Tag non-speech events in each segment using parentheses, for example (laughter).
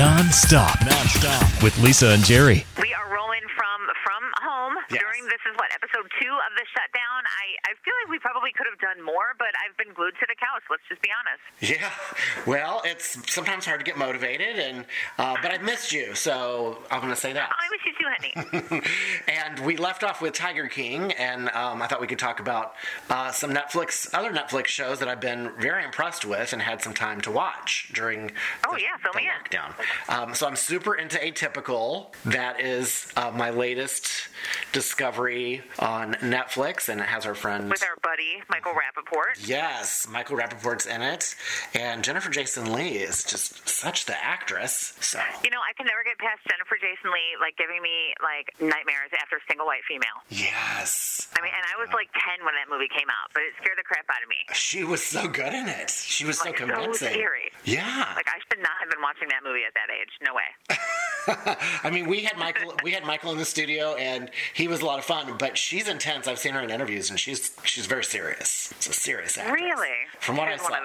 Non-stop. With Lisa and Jerry. We are from home Yes. during this is what episode two of the shutdown. I I feel like we probably could have done more, but I've been glued to the couch. Let's just be honest. Yeah, well, it's sometimes hard to get motivated, and uh, but I've missed you, so I'm gonna say that. I miss you too, honey. (laughs) And we left off with Tiger King, and um, I thought we could talk about uh, some Netflix, other Netflix shows that I've been very impressed with and had some time to watch during Oh, the, yeah, fill the lockdown. Um, so I'm super into Atypical. That is uh, my latest discovery on Netflix, and it has our friend. With our buddy Michael Rappaport. Yes, Michael Rappaport's in it, and Jennifer Jason Leigh is just such the actress. So You know, I can never get past Jennifer Jason Leigh like giving me like nightmares after Single White Female. yes, I mean, and I was like 10 when that movie came out, but it scared the crap out of me. she was so good in it. She was Like, so so convincing. scary. Yeah, Like I should not have been watching that movie at that age. No way. (laughs) (laughs) I mean, we had Michael. We had Michael in the studio, and he was a lot of fun. But she's intense. I've seen her in interviews, and she's she's very serious. It's a serious actress. Really? From what She's I saw. one of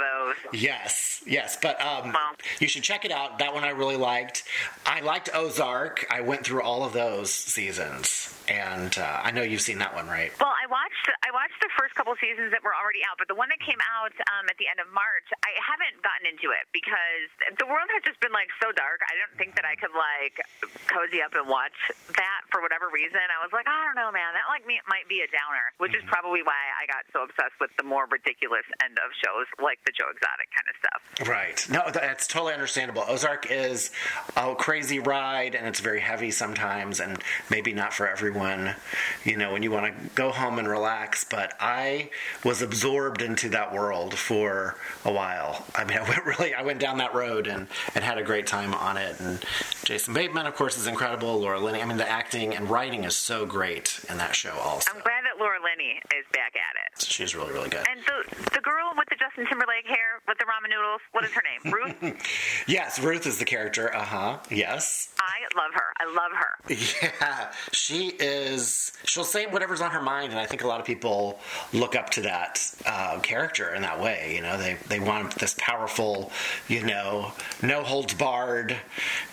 those. Yes, yes, but um, Well. you should check it out. That one I really liked. I liked Ozark. I went through all of those seasons, and uh, I know you've seen that one, right? Well, I watched I watched the first couple seasons that were already out, but the one that came out um, at the end of March, I haven't gotten into it because the world has just been like so dark. I don't think that I could like cozy up and watch that for whatever reason. I was like, I don't know, man, that like me, might be a downer, which is probably why I got so obsessed with the more ridiculous end of shows like the Joe Exotic kind of stuff. Right. No, that's totally understandable. Ozark is a crazy ride, and it's very heavy sometimes, and maybe not for everyone. You know, when you want to go home and relax. But I was absorbed into that world for a while. I mean, (laughs) I went really, I went down that road and, and had a great time on it. And Jason Bateman, of course, is incredible. Laura Linney. I mean, the acting and writing is so great in that show. Also, I'm glad that Laura Linney is back at it. she's really, really good. And the the girl with the Justin Timberlake hair with the ramen noodles, what is her name? (laughs) Ruth. Yes, Ruth is the character. Uh huh. Yes. I love her. I love her. Yeah, she is. She'll say whatever's on her mind, and I think a lot of people look up to that uh, character in that way. You know, they they want this powerful, you know, no holds barred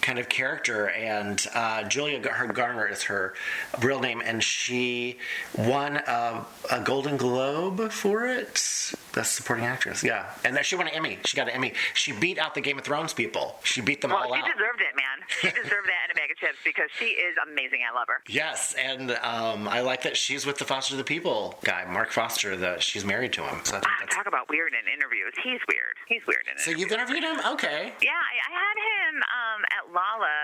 kind of character. And uh, Julia Gar- Garner is her real name, and she won a, a Golden Globe for it. Best supporting actress. Yeah, and then she won an Emmy. She got an Emmy. She beat out the Game of Thrones people. She beat them Well, all she out. deserved it, man. She (laughs) deserved that bag of chips because she is amazing. I love her. Yes, and um, I like that she's with the Foster the People guy, Mark Foster. That she's married to him. So I think Ah, talk about weird in interviews. He's weird. He's weird in interviews. So interviews. you've interviewed him? Okay. Yeah, I, I had him um, at Lolla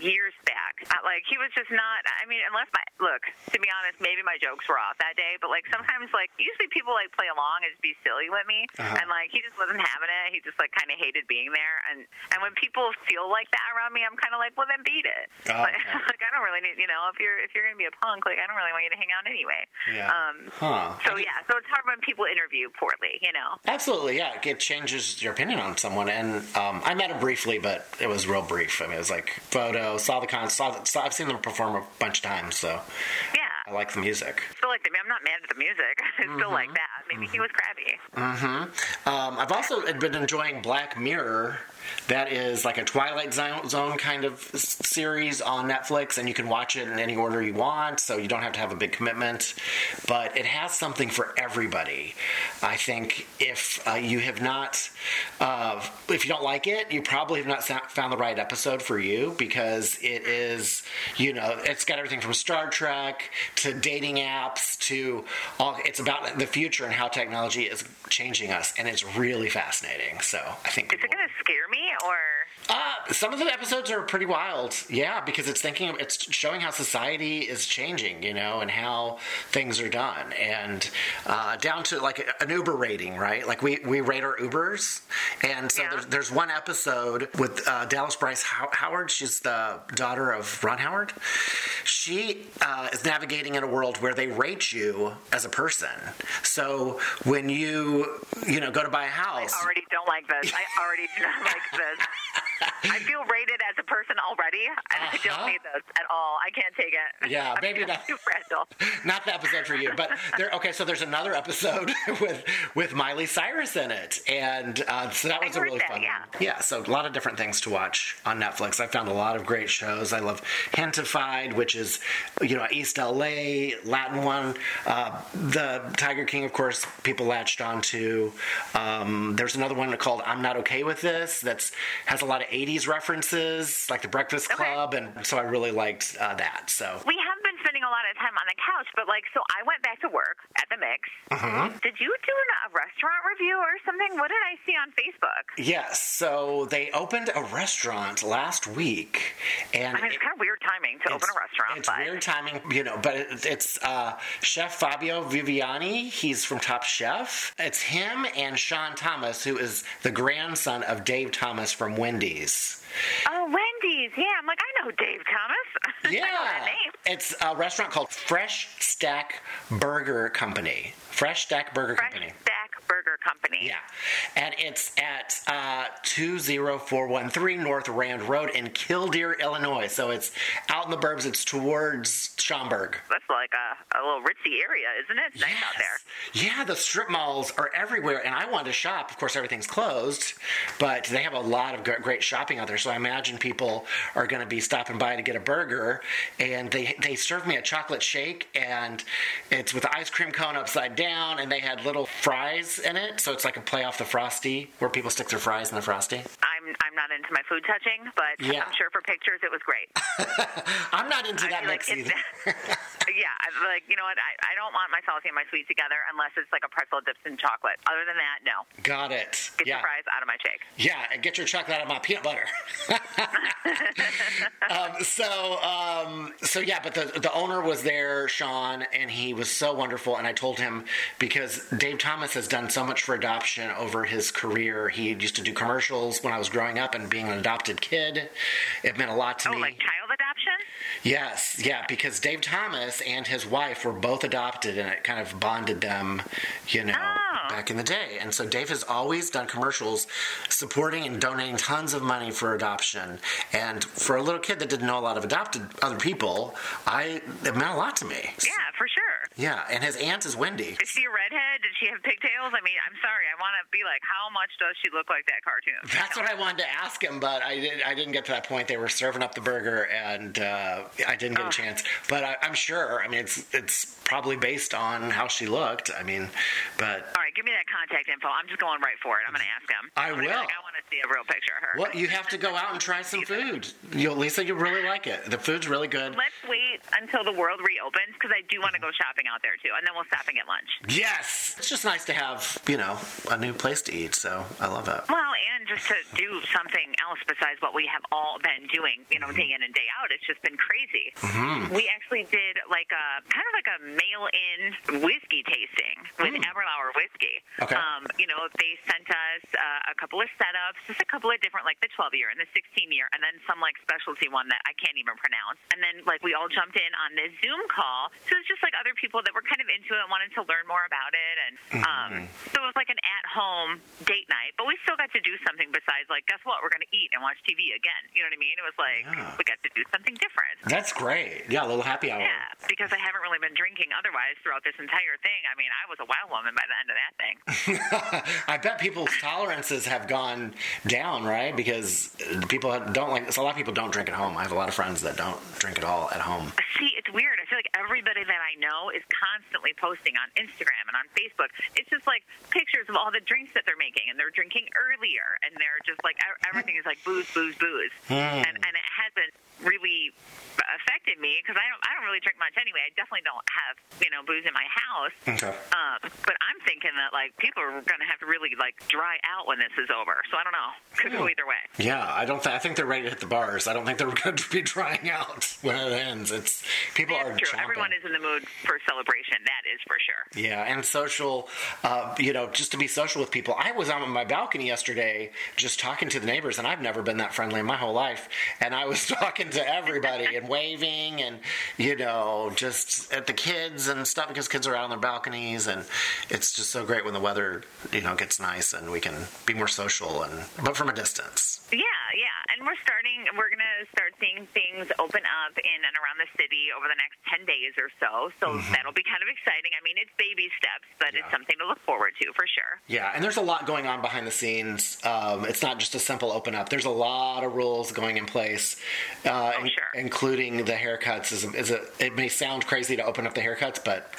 years back. Uh, like he was just not. I mean, unless my look. To be honest, maybe my jokes were off that day. But like sometimes, like usually people like play along and just be silly with me, Uh-huh. and like he just wasn't having it. He just like kind of hated being there. And and when people feel like that around me, I'm kind of like, well, then beat it. Oh, Like, okay. (laughs) like I don't really need. You know, if you're if you're gonna be a punk, like I don't really want you to hang out anyway. Yeah. Um. Huh. So yeah, so it's hard when people interview poorly. You know. Absolutely, yeah. It changes your opinion on someone, and um, I met him briefly, but it was real brief. I mean, it was like photo, saw the con, saw, the, saw. I've seen them perform a bunch of times, so Yeah. I like the music. Still like the. I'm not mad at the music. (laughs) I still like Mm-hmm. that. Maybe he was crabby. Um, I've also been enjoying Black Mirror. That is like a Twilight Zone Zone kind of series on Netflix, and you can watch it in any order you want, so you don't have to have a big commitment. But it has something for everybody. I think if uh, you have not, uh, if you don't like it, you probably have not found the right episode for you because it is, you know, it's got everything from Star Trek to dating apps to all. It's about the future and how technology is changing us, and it's really fascinating. So I think Is it gonna scare me or? uh, some of the episodes are pretty wild, yeah, because it's thinking of, it's showing how society is changing, you know, and how things are done, and uh, down to like an Uber rating, right? Like we we rate our Ubers, and so Yeah. there's, there's one episode with uh, Dallas Bryce How- Howard. She's the daughter of Ron Howard. She uh, is navigating in a world where they rate you as a person. So when you you know go to buy a house, I already don't like this. I already do not like this. (laughs) I feel rated as a person already. and I don't Uh-huh. need those at all. I can't take it. Yeah, I'm maybe not- too fragile. (laughs) not the episode for you, but there. Okay, so there's another episode (laughs) with with Miley Cyrus in it, and uh, so that I was a really that, fun. yeah. one. yeah. So a lot of different things to watch on Netflix. I found a lot of great shows. I love Gentefied, which is you know East LA Latin one. Uh, the Tiger King, of course, people latched onto. Um, there's another one called I'm Not Okay with This. That's has a lot of '80s references, like The Breakfast Okay. Club, and so I really liked uh, that. So We have been spending a lot of time on the couch, but like, so I went back to work at the Mix. Mm-hmm. Did you do an, a restaurant review or something? What did I see on Facebook? Yes, so they opened a restaurant last week, and I mean, it's it- kind of weird timing to open a restaurant, It's but weird timing, you know, but it, it's uh, Chef Fabio Viviani. He's from Top Chef. It's him and Sean Thomas, who is the grandson of Dave Thomas from Wendy's. oh, Wendy's. Yeah, I'm like, I know Dave Thomas. (laughs) I know that Yeah, it's a restaurant called Fresh Stack Burger Company. Fresh Stack Burger Fresh Company. Stack Company. Yeah, and it's at uh, 20413 North Rand Road in Kildeer, Illinois. So it's out in the burbs. It's towards Schaumburg. That's like a, a little ritzy area, isn't it? It's nice out there. Yeah, the strip malls are everywhere, and I wanted to shop. Of course, everything's closed, but they have a lot of great shopping out there. So I imagine people are going to be stopping by to get a burger, and they they served me a chocolate shake, and it's with the ice cream cone upside down, and they had little fries in it. So it's like a play off the frosty, where people stick their fries in the frosty. I'm I'm not into my food touching, but Yeah. I'm sure for pictures it was great. (laughs) I'm not into that like either. (laughs) (laughs) yeah, I'm like you know what? I, I don't want my salty and my sweet together unless it's like a pretzel dipped in chocolate. Other than that, no. Got it. Get yeah. your fries out of my shake. Yeah, and get your chocolate out of my peanut butter. um, so, um, so yeah, but the the owner was there, Sean, and he was so wonderful. And I told him because Dave Thomas has done so much for adoption over his career. He used to do commercials when I was growing up and being an adopted kid. It meant a lot to Oh, me. like child adoption? Yes, yeah, because Dave Thomas and his wife were both adopted, and it kind of bonded them, you know, Oh. back in the day. And so Dave has always done commercials supporting and donating tons of money for adoption. And for a little kid that didn't know a lot of adopted other people, I it meant a lot to me. Yeah, for sure. Yeah, and his aunt is Wendy. Is she a redhead? Did she have pigtails? I mean, I'm sorry. I want to be like, how much does she look like that cartoon? (laughs) That's what I wanted to ask him, but I did. I didn't get to that point. They were serving up the burger, and uh, I didn't get a Oh. chance. But I, I'm sure. I mean, it's it's probably based on how she looked. I mean, but All right, give me that contact info. I'm just going right for it. I'm going to ask him. I will. Like, I want to see a real picture of her. well, you have to go out and try some (laughs) food. You'll, Lisa, you really like it. The food's really good. Let's wait until the world reopens because I do want to go shopping out there too, and then we'll stop and get lunch. Yes, it's just nice to have you know a new place to eat. So I love it. Well, and just to do something else besides what we have all been doing, you know, Mm-hmm. day in and day out. It's just been crazy. We actually did like a kind of like a mail-in whiskey tasting with Aberlour whiskey. Mm. Okay. Um, you know, they sent us uh, a couple of setups, just a couple of different, like the 12 year and the 16 year, and then some like specialty one that I can't even pronounce. And then like we all jumped in on this Zoom call. So it's was just like other people that were kind of into it, and wanted to learn more about it, and um, so it was like an at-home date night. But we still got to do something besides like, guess what? We're going to eat and watch TV again. You know what I mean? It was like Yeah. we got to do something different. That's great. Yeah, a little happy hour. Yeah, because I haven't really been drinking otherwise throughout this entire thing. I mean, I was a wild woman by the end of that thing. (laughs) I bet people's tolerances have gone down, right? Because people don't like. So a lot of people don't drink at home. I have a lot of friends that don't drink at all at home. See, it's weird. I feel like everybody that I know is constantly posting on Instagram and on Facebook. It's just like pictures of all the drinks that they're making, and they're drinking earlier, and they're just like everything is like booze, booze, booze, hmm. and and it hasn't really affected me because I don't I don't really drink much anyway. I definitely don't have you know booze in my house. Okay. Um, but I'm thinking that like people are going to have to really like dry out when this is over. So I don't know. Could go either way. Yeah, I don't. Th- I think they're ready to hit the bars. I don't think they're (laughs) going to be drying out when it ends. It's people are true. chomping. Everyone is in the mood for celebration. That is for sure. Yeah, and social, uh, you know, just to be social with people. I was on my balcony yesterday just talking to the neighbors, and I've never been that friendly in my whole life. And I was (laughs) talking to everybody and waving and, you know, just at the kids and stuff because kids are out on their balconies. And it's just so great when the weather, you know, gets nice and we can be more social, and but from a distance. Yeah, yeah, and we're starting. We're gonna start seeing things open up in and around the city over the next 10 days or so. So that'll be kind of exciting. I mean, it's baby steps, but Mm-hmm. Yeah. it's something to look forward to for sure. Yeah, and there's a lot going on behind the scenes. Um, it's not just a simple open up. There's a lot of rules going in place, uh, in- Oh, sure. including the haircuts. Is, is a, it may sound crazy to open up the haircuts, but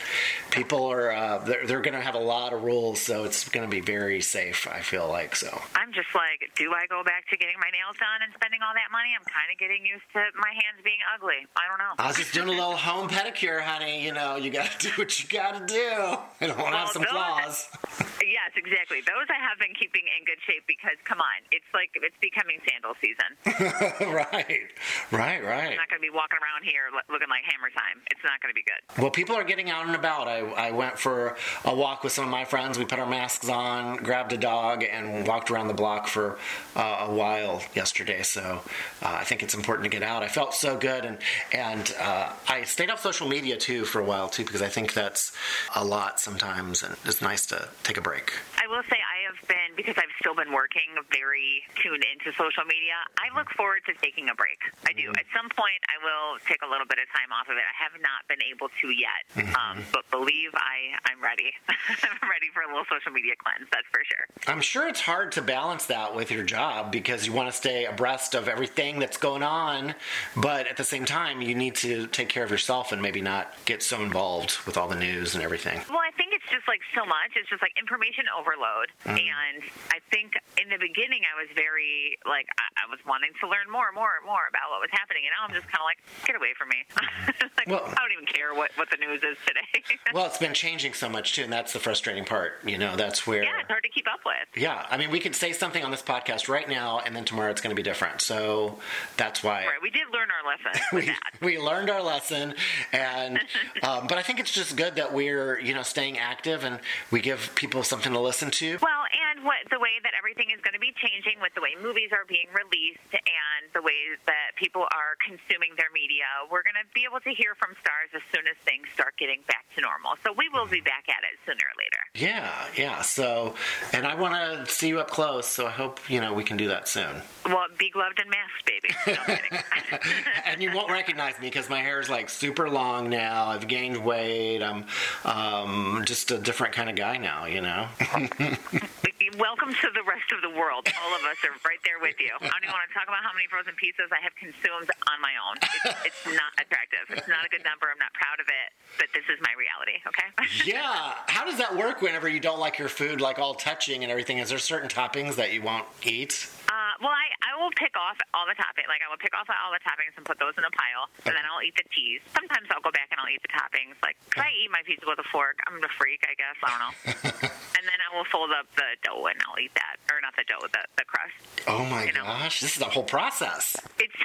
people are uh, they're, they're going to have a lot of rules, so it's going to be very safe. I feel like so. I'm just like, do I go back to getting my nails done and spending all that money? I'm kind of getting used to my hands being ugly. I don't know. I was just doing a little home pedicure, honey. You know, you got to (laughs) do what you got to do. I don't want to have some flaws. (laughs) yes, exactly. Those I have been keeping in good shape because, come on, it's like it's becoming sandal season. (laughs) right, right, right. I'm not going to be walking around here looking like hammer time. It's not going to be good. Well, people are getting out and about. I, I went for a walk with some of my friends. We put our masks on, grabbed a dog, and walked around the block for uh, a while yesterday. So uh, I think it's important to get out. I felt so good, and and uh, Uh, I stayed off social media too for a while too because I think that's a lot sometimes, and it's nice to take a break. I will say have been because I've still been working very tuned into social media. I look forward to taking a break. I do. At some point, I will take a little bit of time off of it. I have not been able to yet, um, but believe I, I'm ready. (laughs) I'm ready for a little social media cleanse. That's for sure. I'm sure it's hard to balance that with your job because you want to stay abreast of everything that's going on, but at the same time, you need to take care of yourself and maybe not get so involved with all the news and everything. Well, I think just like so much. It's just like information overload. Mm-hmm. And I think in the beginning, I was very like, I, I was wanting to learn more and more and more about what was happening. And now I'm just kind of like, get away from me. (laughs) like, Well- I don't even care what, what the news is today. (laughs) Well, it's been changing so much too, and that's the frustrating part. You know, that's where. yeah, it's hard to keep up with. Yeah, I mean, we can say something on this podcast right now, and then tomorrow it's going to be different. So that's why Right. We did learn our lesson (laughs) with we, that. we learned our lesson. And (laughs) um, but I think it's just good that we're you know staying active and we give people something to listen to. Well, and what the way that everything is be changing with the way movies are being released and the ways that people are consuming their media, we're going to be able to hear from stars as soon as things start getting back to normal. So we will be back at it sooner or later. Yeah, yeah. So, and I want to see you up close. So I hope you know we can do that soon. Well, be gloved and masked, baby. (laughs) No, (laughs) and you won't recognize me because my hair is like super long now. I've gained weight. I'm um, just a different kind of guy now. You know. (laughs) Welcome to the rest of the world. All of us are right there with you. I don't even want to talk about how many frozen pizzas I have consumed on my own. It's, it's not attractive. It's not a good number. I'm not proud of it, but this is my reality. Okay. (laughs) yeah. How does that work whenever you don't like your food like all touching and everything? Is there certain toppings that you won't eat? Uh, well, I, I will pick off all the toppings. Like I will pick off all the toppings and put those in a pile, and then I'll eat the cheese. Sometimes I'll go back and I'll eat the toppings. Like, cause I eat my pizza with a fork. I'm a freak, I guess. I don't know. (laughs) and then I will fold up the dough and I'll eat that, or not the dough, the the crust. Oh my You know. gosh, this is a whole process.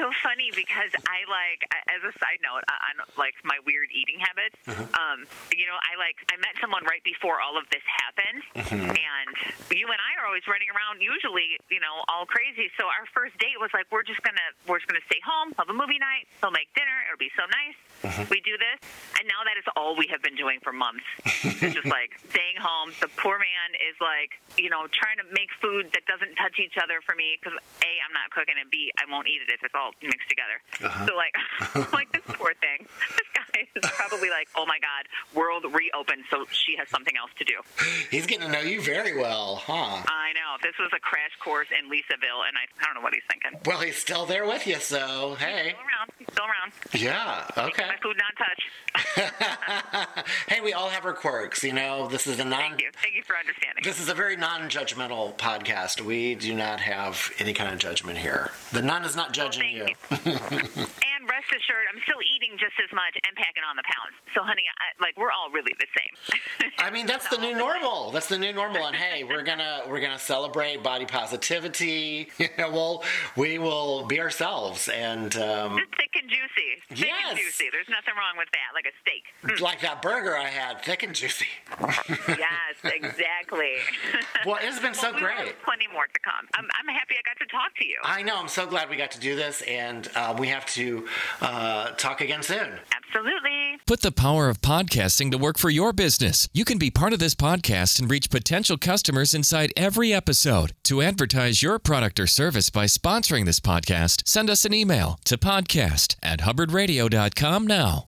So funny because I like, as a side note, on like my weird eating habits. Uh-huh. Um, you know, I like I met someone right before all of this happened, mm-hmm. and you and I are always running around, usually, you know, all crazy. So our first date was like, we're just gonna we're just gonna stay home, have a movie night, he'll make dinner, it'll be so nice. Uh-huh. We do this, and now that is all we have been doing for months. (laughs) it's just like staying home. The poor man is like, you know, trying to make food that doesn't touch each other for me because a, I'm not cooking, and b, I won't eat it if it's all mixed together. Uh-huh. So like, (laughs) like this poor thing. This guy (laughs) is probably like, oh my god, world reopened, so she has something else to do. He's getting to know you very well, huh? I know this was a crash course in Lisaville, and I, I don't know what he's thinking. Well, he's still there with you, so hey. He's Still around, he's still around. Yeah, okay. My food not touch. (laughs) hey, we all have our quirks, you know. This is a non Thank you, thank you for understanding. This is a very non-judgmental podcast. We do not have any kind of judgment here. The nun is not judging you. Thank (laughs) and rest assured, I'm still eating just as much and packing on the pounds. So, honey, I, like we're all really the same. I mean, that's the new normal. That's the new normal. And hey, we're gonna we're gonna celebrate body positivity. (laughs) You know, we'll we will be ourselves and um, Just thick and juicy. Thick Yes. and juicy. There's nothing wrong with that. Like a steak. like that burger I had, thick and juicy. (laughs) yes, exactly. (laughs) Well, it's been so Well, great. have Plenty more to come. I'm, I'm happy I got to talk to you. I know. I'm so glad we got to do this, and uh, we have to uh, talk again soon. Absolutely. Put the power of podcasting to work for your business. You can be part of this podcast and reach potential customers inside every episode. To advertise your product or service by sponsoring this podcast, send us an email to podcast at hubbardradio.com now.